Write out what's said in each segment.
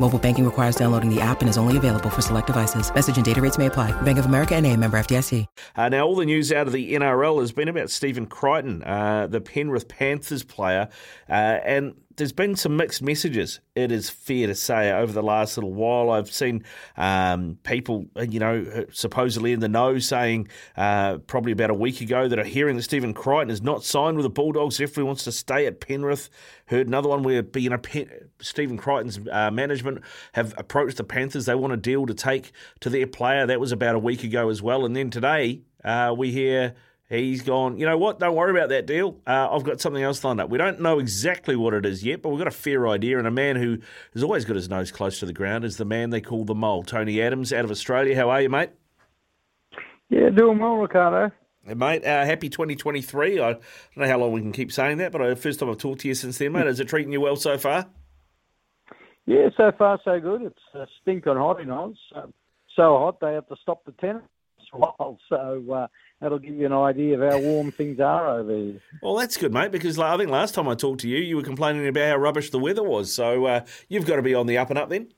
Mobile banking requires downloading the app and is only available for select devices. Message and data rates may apply. Bank of America and a member FDIC. Uh, now, all the news out of the NRL has been about Stephen Crichton, uh, the Penrith Panthers player, uh, and there's been some mixed messages, it is fair to say, over the last little while. I've seen um, people, uh, you know, supposedly in the know saying uh, probably about a week ago that are hearing that Stephen Crichton is not signed with the Bulldogs if he wants to stay at Penrith. Heard another one where, you know, Pen- Stephen Crichton's uh, management have approached the Panthers. They want a deal to take to their player. That was about a week ago as well. And then today uh, we hear He's gone, you know what? Don't worry about that deal. Uh, I've got something else lined up. We don't know exactly what it is yet, but we've got a fair idea. And a man who has always got his nose close to the ground is the man they call the mole, Tony Adams, out of Australia. How are you, mate? Yeah, doing well, Ricardo. Hey, mate, uh, happy 2023. I don't know how long we can keep saying that, but uh, first time I've talked to you since then, mate. Is it treating you well so far? Yeah, so far so good. It's uh, stinking hot in Oz. So, so hot they have to stop the tennis while. So uh, that'll give you an idea of how warm things are over here. Well, that's good, mate, because I think last time I talked to you, you were complaining about how rubbish the weather was. So uh, you've got to be on the up and up then.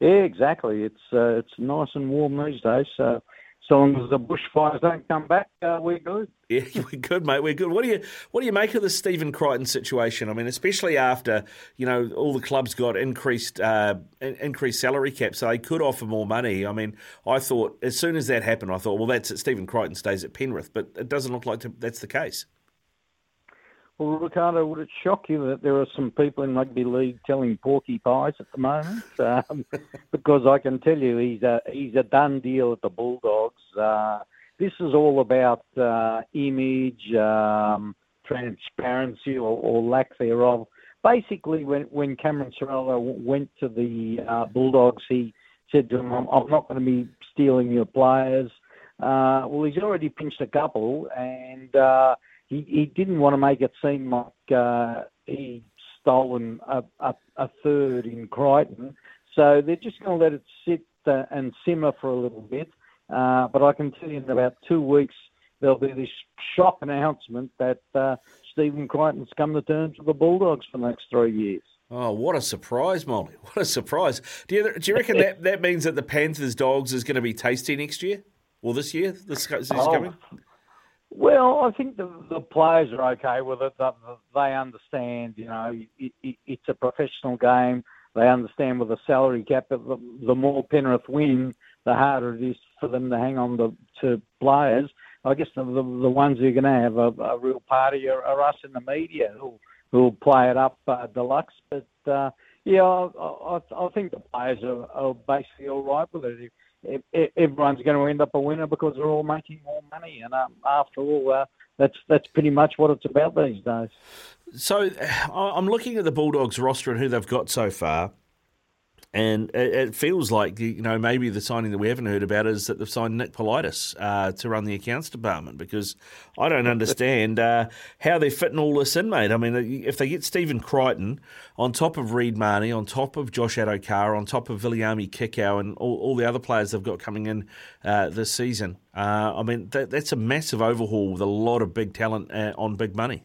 Yeah, exactly. It's uh, it's nice and warm these days. So so long as the bushfires don't come back, uh, we're good. Yeah, we're good, mate. We're good. What do you what do you make of the Stephen Crichton situation? I mean, especially after you know all the clubs got increased uh, increased salary caps, so they could offer more money. I mean, I thought as soon as that happened, I thought, well, that's it. Stephen Crichton stays at Penrith, but it doesn't look like that's the case. Well, Ricardo, would it shock you that there are some people in rugby league telling porky pies at the moment? Um, because I can tell you, he's a he's a done deal at the Bulldogs. Uh, this is all about uh, image, um, transparency, or, or, lack thereof. Basically, when when Cameron Ciraldo went to the uh, Bulldogs, he said to them, "I'm, I'm not going to be stealing your players." Uh, well, he's already pinched a couple, and uh, he, he didn't want to make it seem like uh, he'd stolen a, a, a, third in Crichton. So they're just going to let it sit uh, and simmer for a little bit. Uh, but I can tell you in about two weeks, there'll be this shock announcement that uh, Stephen Crichton's come to terms with the Bulldogs for the next three years. Oh, what a surprise, Molly. What a surprise. Do you, do you reckon that, that means that the Panthers Dogs is going to be tasty next year? Or this year? This, this oh, coming? Well, I think the the players are okay with it. They understand, you know, it, it, it's a professional game. They understand with the salary cap, the, the more Penrith win, the harder it is for them to hang on to, to players. I guess the, the, the ones who are going to have a, a real party are, are us in the media who who'll play it up uh, deluxe. But uh, yeah, I, I, I think the players are, are basically all right with it everyone's going to end up a winner because they're all making more money. And um, after all, uh, that's that's pretty much what it's about these days. So I'm looking at the Bulldogs roster and who they've got so far. And it, feels like you know maybe the signing that we haven't heard about is that they've signed Nick Politis uh, to run the accounts department because I don't understand uh, how they're fitting all this in, mate. I mean, if they get Stephen Crichton on top of Reed Mahoney, on top of Josh Addo-Carr, on top of Viliami Kikau, and all, all, the other players they've got coming in uh, this season, uh, I mean that, that's a massive overhaul with a lot of big talent uh, on big money.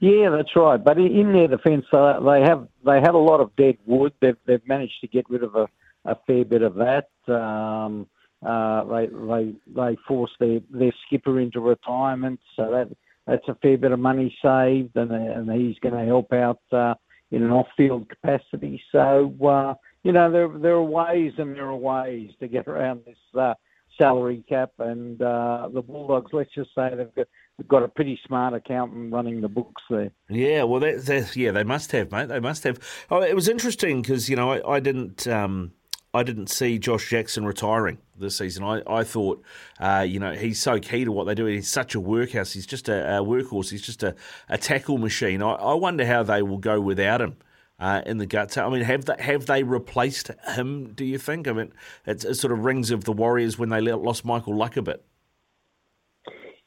Yeah, that's right. But in their defence, uh, they have they have a lot of dead wood. They've they've managed to get rid of a, a fair bit of that. Um, uh, they they they forced their, their skipper into retirement, so that that's a fair bit of money saved, and and he's going to help out uh, in an off-field capacity. So uh, you know there there are ways and there are ways to get around this uh, salary cap, and uh, the Bulldogs. Let's just say they've got got a pretty smart accountant running the books there. Yeah, well, that, that, yeah, they must have, mate. They must have. Oh, it was interesting because you know I, I didn't. Um, I didn't see Josh Jackson retiring this season. I, I thought, uh, you know, he's so key to what they do. He's such a workhouse. He's just a, a workhorse. He's just a, a tackle machine. I, I, wonder how they will go without him uh, in the guts. I mean, have they, have they replaced him? Do you think? I mean, it's sort of rings of the Warriors when they lost Michael Luck a bit.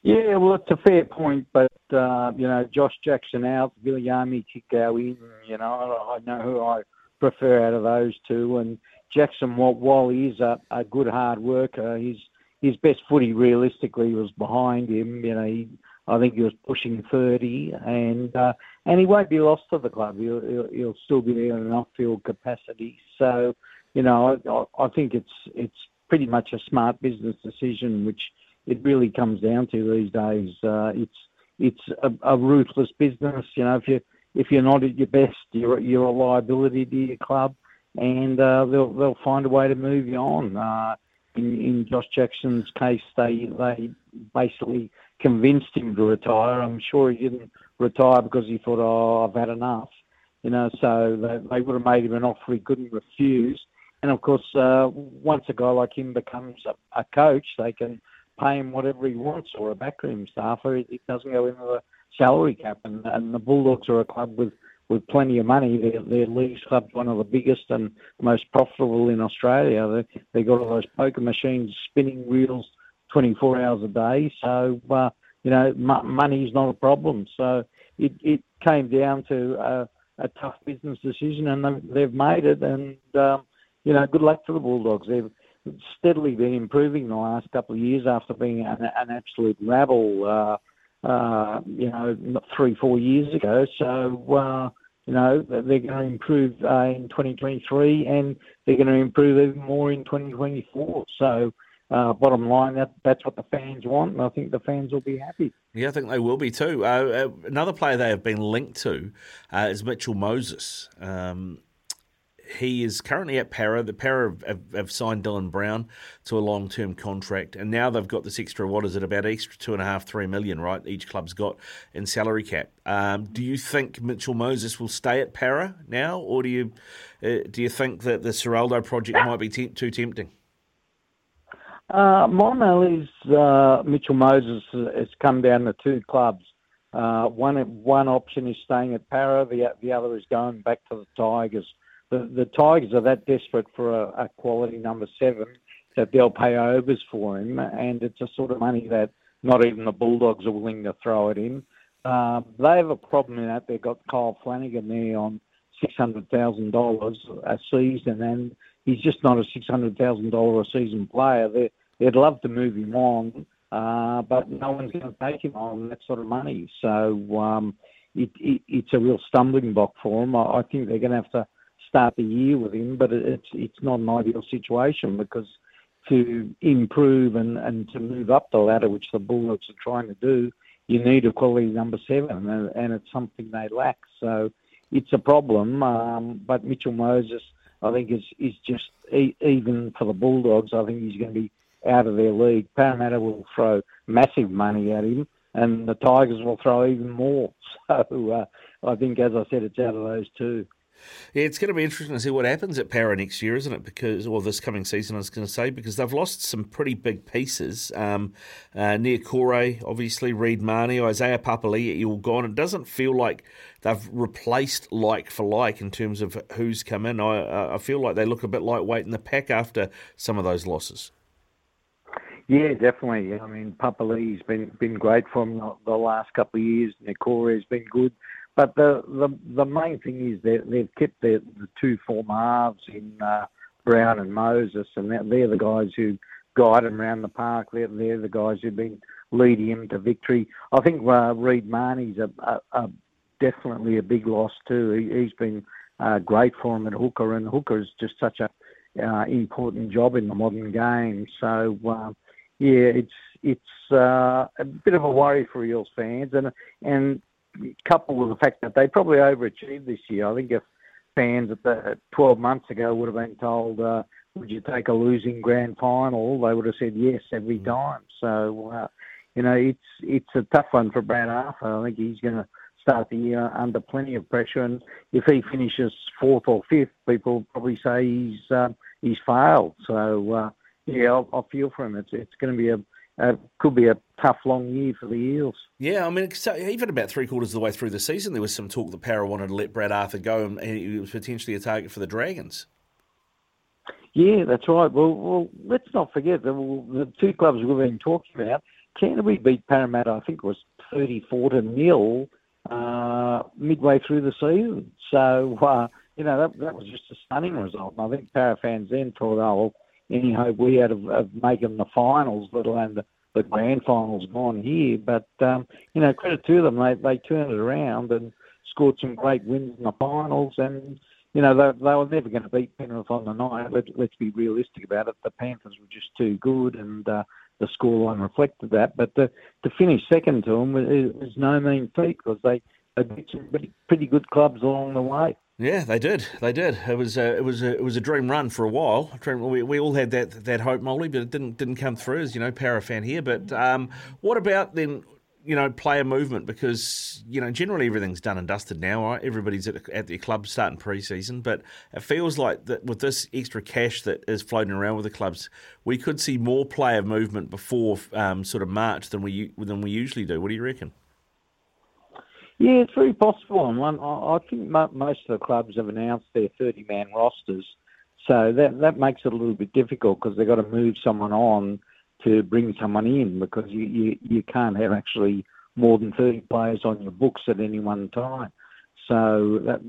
Yeah, well, it's a fair point, but uh, you know, Josh Jackson out, could go in. You know, I know who I prefer out of those two, and Jackson, while he is a, a good hard worker, his his best footy realistically was behind him. You know, he, I think he was pushing thirty, and uh, and he won't be lost to the club. He'll, he'll, he'll still be there in an off-field capacity. So, you know, I, I think it's it's pretty much a smart business decision, which it really comes down to these days. Uh, it's it's a, a, ruthless business. You know, if you if you're not at your best, you're you're a liability to your club, and uh, they'll they'll find a way to move you on. Uh, in, in Josh Jackson's case, they they basically convinced him to retire. I'm sure he didn't retire because he thought, oh, I've had enough. You know, so they, they would have made him an offer he couldn't refuse. And of course, uh, once a guy like him becomes a, a coach, they can pay him whatever he wants or a backroom staffer. It doesn't go into the salary cap. And, and the Bulldogs are a club with, with plenty of money. Their, their league club's one of the biggest and most profitable in Australia. They, they got all those poker machines spinning wheels 24 hours a day. So, uh, you know, m- money's not a problem. So it, it came down to a, a tough business decision, and they've, they've made it. And, um, you know, good luck to the Bulldogs. They've, steadily been improving the last couple of years after being an, an absolute rabble, uh, uh, you know, three, four years ago. So, uh, you know, they're going to improve uh, in 2023 and they're going to improve even more in 2024. So, uh, bottom line, that that's what the fans want, and I think the fans will be happy. Yeah, I think they will be too. Uh, another player they have been linked to is Mitchell Moses. Um, he is currently at Parra. The Parra have, have, signed Dylan Brown to a long term contract, and now they've got this extra. What is it? About extra two and a half, three million, right? Each club's got in salary cap. Um, do you think Mitchell Moses will stay at Parra now, or do you uh, do you think that the Ciraldo project might be te- too tempting? Uh, my mail is uh, Mitchell Moses has come down to two clubs. Uh, one one option is staying at Parra. The the other is going back to the Tigers the, the Tigers are that desperate for a, a quality number seven that they'll pay overs for him, and it's a sort of money that not even the Bulldogs are willing to throw it in. Um, they have a problem in that they've got Kyle Flanagan there on six hundred thousand dollars a season, and he's just not a six hundred thousand dollar a season player. They they'd love to move him on, uh, but no one's going to take him on that sort of money. So um, it, it, it's a real stumbling block for them. I, I think they're going to have to start the year with him, but it's it's not an ideal situation because to improve and, and to move up the ladder, which the Bulldogs are trying to do, you need a quality number seven, and, and it's something they lack. So it's a problem. Um, but Mitchell Moses, I think, is is just even for the Bulldogs. I think he's going to be out of their league. Parramatta will throw massive money at him, and the Tigers will throw even more. So uh, I think, as I said, it's out of those two. It's going to be interesting to see what happens at Parra next year, isn't it? Because, or this coming season, I was going to say, because they've lost some pretty big pieces. Um, uh, Niukore, obviously, Reed Mahoney, Isaiah Papali Papali'i, all gone. It doesn't feel like they've replaced like for like in terms of who's come in. I, I feel like they look a bit lightweight in the pack after some of those losses. Yeah, definitely. I mean, Papali'i's been been great for them the, last couple of years. Niukore's been good. But the the, the main thing is that they've kept the, the two former halves in uh, Brown and Moses, and they're the guys who guide him around the park. They're, they're the guys who've been leading him to victory. I think uh, Reed Mahoney's a, a, a, definitely a big loss too. He, has been uh, great for him at hooker, and hooker is just such a uh, important job in the modern game. So uh, yeah, it's it's uh, a bit of a worry for Eels fans, and and coupled with the fact that they probably overachieved this year. I think if fans at the 12 months ago would have been told, uh, would you take a losing grand final, they would have said yes every mm. time. So, uh, you know, it's it's a tough one for Brad Arthur. I think he's going to start the year under plenty of pressure, and if he finishes fourth or fifth, people probably say he's uh, he's failed. So, uh, yeah, I'll feel for him. It's it's going to be a uh, could be a tough, long year for the Eels. Yeah, I mean, so even about three quarters of the way through the season, there was some talk that Parra wanted to let Brad Arthur go, and he was potentially a target for the Dragons. Yeah, that's right. Well, well let's not forget that the two clubs we've been talking about. Canterbury beat Parramatta, I think it was 34 to nil uh, midway through the season. So, uh, you know, that, that was just a stunning result. And I think Parra fans then thought, oh, well, any hope we had of, of making the finals, let alone the, the grand finals gone here. But, um, you know, credit to them, they, they turned it around and scored some great wins in the finals. And, you know, they, they were never going to beat Penrith on the night. Let, let's be realistic about it. The Panthers were just too good and uh, the scoreline reflected that. But to, to finish second to them was, was no mean feat because they, they beat some pretty, pretty good clubs along the way. Yeah, they did. They did. It was a, it was a, it was a dream run for a while. We, we all had that that hope, Molly, but it didn't didn't come through. As you know, Parra fan here. But um, what about then? You know, player movement because you know generally everything's done and dusted now. Right? Everybody's at, at their club starting pre-season, but it feels like that with this extra cash that is floating around with the clubs, we could see more player movement before um, sort of March than we than we usually do. What do you reckon? Yeah, it's very possible. And I think most of the clubs have announced their 30 man rosters. So that that makes it a little bit difficult because they've got to move someone on to bring someone in because you, you, you can't have actually more than 30 players on your books at any one time. So that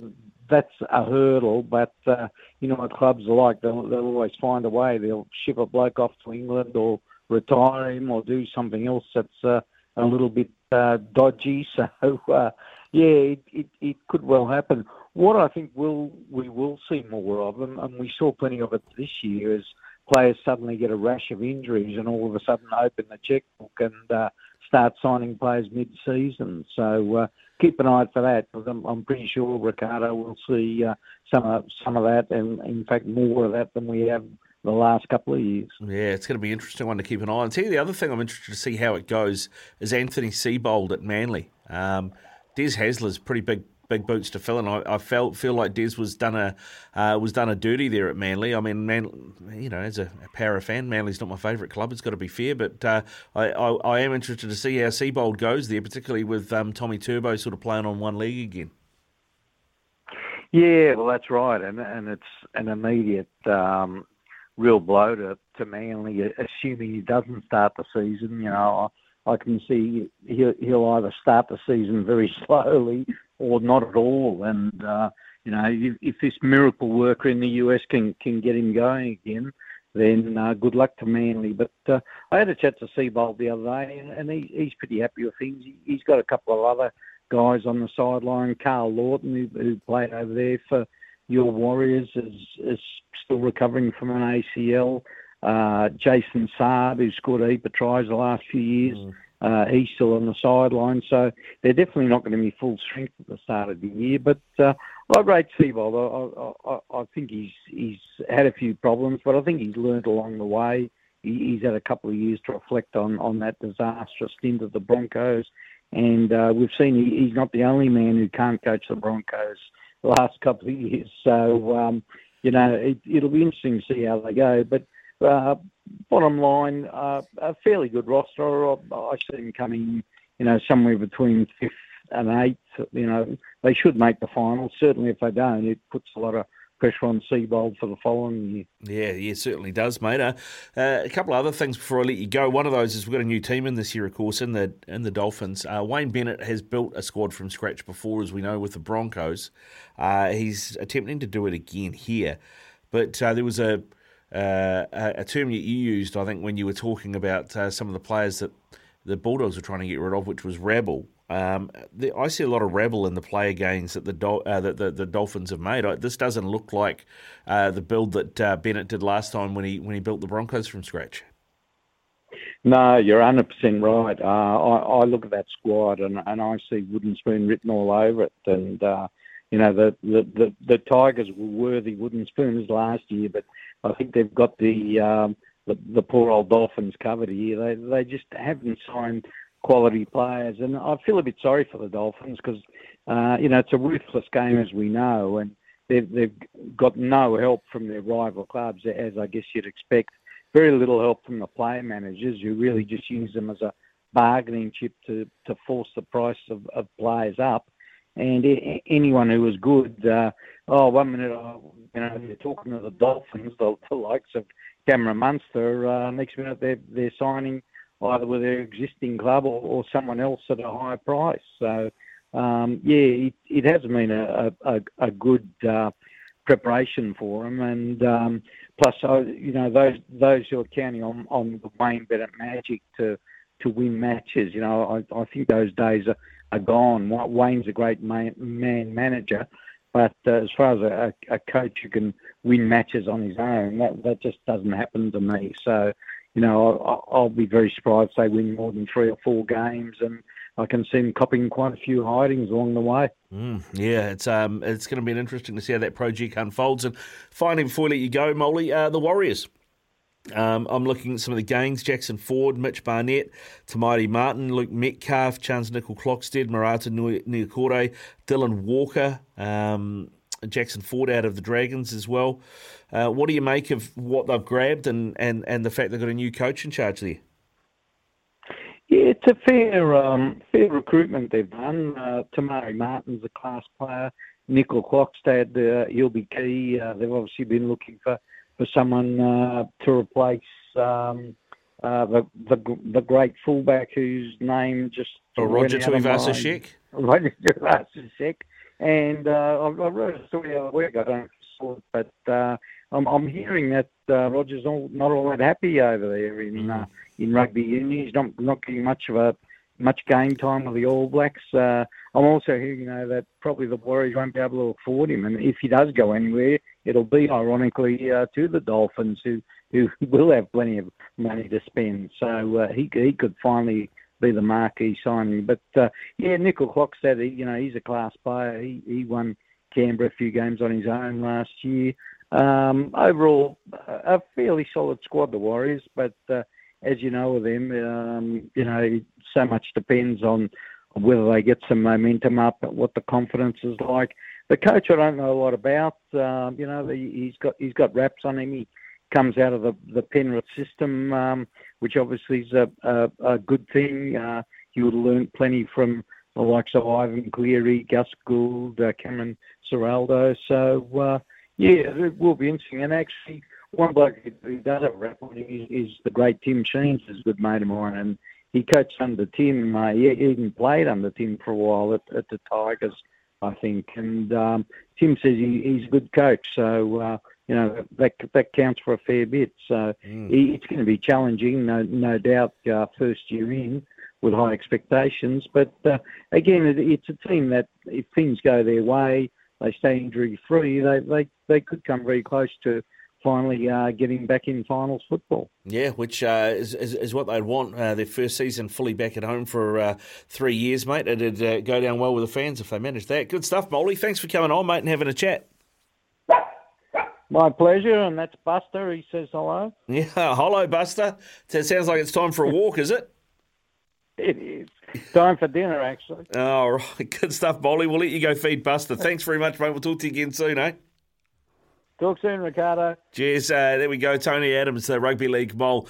that's a hurdle, but uh, you know what clubs are like. They'll, they'll always find a way. They'll ship a bloke off to England or retire him or do something else that's uh, a little bit uh, dodgy. So uh, yeah, it, it, it could well happen. What I think will we will see more of, and, and we saw plenty of it this year, is players suddenly get a rash of injuries and all of a sudden open the checkbook and uh, start signing players mid-season. So uh, keep an eye for that because I'm, I'm pretty sure Ricardo will see uh, some of some of that, and in fact more of that than we have the last couple of years. Yeah, it's going to be an interesting one to keep an eye on. Tell you the other thing I'm interested to see how it goes is Anthony Seibold at Manly. Um, Des Hasler's pretty big big boots to fill, and I, I felt feel like Des was done a uh, was done a dirty there at Manly. I mean, Man, you know, as a, a Parra fan, Manly's not my favourite club. It's got to be fair, but uh, I, I, I am interested to see how Seibold goes there, particularly with um, Tommy Turbo sort of playing on one leg again. Yeah, well, that's right, and and it's an immediate um, real blow to, to Manly, assuming he doesn't start the season. You know, I, I can see he'll, he'll either start the season very slowly or not at all. And uh, you know, if, if this miracle worker in the US can can get him going again, then uh, good luck to Manly. But uh, I had a chat to Seibold the other day, and, and he, he's pretty happy with things. He, he's got a couple of other guys on the sideline. Karl Lawton, who, who played over there for your Warriors is, is still recovering from an ACL. Uh, Jason Saab, who scored a heap of tries the last few years, mm. uh, he's still on the sideline. So they're definitely not going to be full strength at the start of the year. But uh, I rate Seibold. I, I, I think he's he's had a few problems, but I think he's learned along the way. He, he's had a couple of years to reflect on, on that disastrous stint of the Broncos. And uh, we've seen he, he's not the only man who can't coach the Broncos the last couple of years. So, um, you know, it, it'll be interesting to see how they go. But uh, bottom line, uh, a fairly good roster. I, I see them coming, you know, somewhere between fifth and eighth. You know, they should make the final. Certainly, if they don't, it puts a lot of pressure on Seibold for the following year. Yeah, yeah, certainly does, mate. Uh, uh, a couple of other things before I let you go. One of those is we've got a new team in this year, of course, in the in the Dolphins. Uh, Wayne Bennett has built a squad from scratch before, as we know, with the Broncos. Uh, he's attempting to do it again here, but uh, there was a, a term that you used, I think, when you were talking about some of the players that the Bulldogs were trying to get rid of, which was rabble. Um, the, I see a lot of rebel in the player gains that the, Dol- uh, that the, the Dolphins have made. I, this doesn't look like uh, the build that uh, Bennett did last time when he when he built the Broncos from scratch. No, you're 100% right. Uh, I, I, look at that squad and, and I see wooden spoon written all over it. And, uh, you know, the, the, the, Tigers were worthy wooden spoons last year, but I think they've got the, um, the, the poor old Dolphins covered here. They, they just haven't signed quality players. And I feel a bit sorry for the Dolphins because, uh, you know, it's a ruthless game as we know, and they've, they've got no help from their rival clubs, as I guess you'd expect. very little help from the player managers. You really just use them as a bargaining chip to, to force the price of, of players up. And anyone who was good, uh, oh, one minute, uh, you know, you're talking to the Dolphins, the, the likes of Cameron Munster. Uh, next minute, they're they're signing either with their existing club or, or someone else at a higher price. So, um, yeah, it, it has been a a, a good uh, preparation for them, and um, plus, uh, you know, those those who are counting on on the Wayne Bennett magic to to win matches. You know, I, I think those days are, are gone. Wayne's a great man, man manager, but uh, as far as a, a, coach who can win matches on his own, that, that just doesn't happen to me. So, you know, I'll, I'll be very surprised if they win more than three or four games, and I can see them copying quite a few hidings along the way. Mm, yeah, it's um, it's going to be interesting to see how that project unfolds. And finally, before let you go, Molly, uh, the Warriors. Um, I'm looking at some of the gains Jackson Ford, Mitch Barnett, Maire Martin, Luke Metcalf, Charnze Nicoll-Klokstad, Marata Niukore, Dylan Walker, um, Jackson Ford out of the Dragons as well. Uh, what do you make of what they've grabbed and, and, and the fact they've got a new coach in charge there? Yeah, it's a fair um, fair recruitment they've done. Uh, Te Maire Martin's a class player. Nicoll-Klokstad, uh, he'll be key. Uh, they've obviously been looking for for someone uh, to replace um, uh, the, the the great fullback whose name just oh, Roger Tuivasa-Sheck. Roger Tuivasa-Sheck. And uh, I, I wrote a story the other week. I don't saw it, but uh, I'm, I'm hearing that uh, Roger's all, not all that happy over there in uh, in rugby union. He's not not getting much of a much game time with the All Blacks. Uh, I'm also hearing, you know, that probably the Warriors won't be able to afford him, and if he does go anywhere, it'll be ironically uh, to the Dolphins, who who will have plenty of money to spend. So uh, he he could finally be the marquee signing. But uh, yeah, Nicoll-Klokstad, you know, he's a class player. He he won Canberra a few games on his own last year. Um, overall, a fairly solid squad, the Warriors, but. Uh, as you know with them, um, you know, so much depends on whether they get some momentum up, and what the confidence is like. The coach, I don't know a lot about. Um, you know, he's got he's got raps on him. He comes out of the the Penrith system, um, which obviously is a, a, a good thing. Uh, he would learned plenty from the likes of Ivan Cleary, Gus Gould, uh, Cameron Ciraldo. So uh, yeah, it will be interesting. And actually, one bloke who does have a rap on him is, is the great Tim Sheens, is a good mate of mine, and he coached under Tim. Uh, he even played under Tim for a while at, at the Tigers, I think. And um, Tim says he, he's a good coach, so uh, you know that that counts for a fair bit. So mm. it's going to be challenging, no no doubt. Uh, first year in with high expectations, but uh, again, it, it's a team that if things go their way, they stay injury free, they they they could come very close to finally uh, getting back in finals football. Yeah, which uh, is, is, is, what they'd want. Uh, their first season fully back at home for uh, three years, mate. It'd uh, go down well with the fans if they managed that. Good stuff, Molly. Thanks for coming on, mate, and having a chat. My pleasure, and that's Buster. He says hello. Yeah, hello, Buster. It sounds like it's time for a walk, is it? It is. Time for dinner, actually. All right. Good stuff, Bolly. We'll let you go feed Buster. Thanks very much, mate. We'll talk to you again soon, eh? Talk soon, Ricardo. Cheers. Uh, there we go. Tony Adams, the Rugby League Mole.